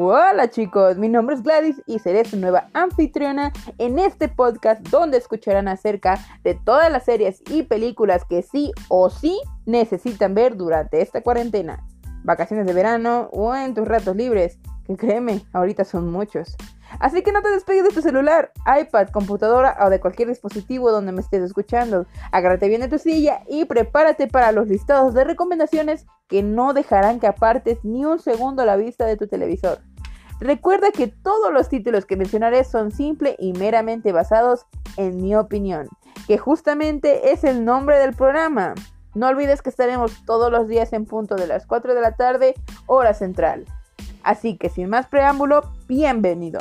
Hola chicos, mi nombre es Gladys y seré su nueva anfitriona en este podcast donde escucharán acerca de todas las series y películas que sí o sí necesitan ver durante esta cuarentena, vacaciones de verano o en tus ratos libres, que créeme, ahorita son muchos. Así que no te despegues de tu celular, iPad, computadora o de cualquier dispositivo donde me estés escuchando. Agárrate bien de tu silla y prepárate para los listados de recomendaciones que no dejarán que apartes ni un segundo la vista de tu televisor. Recuerda que todos los títulos que mencionaré son simple y meramente basados en mi opinión, que justamente es el nombre del programa. No olvides que estaremos todos los días en punto de las 4 de la tarde, hora central. Así que sin más preámbulo, bienvenido.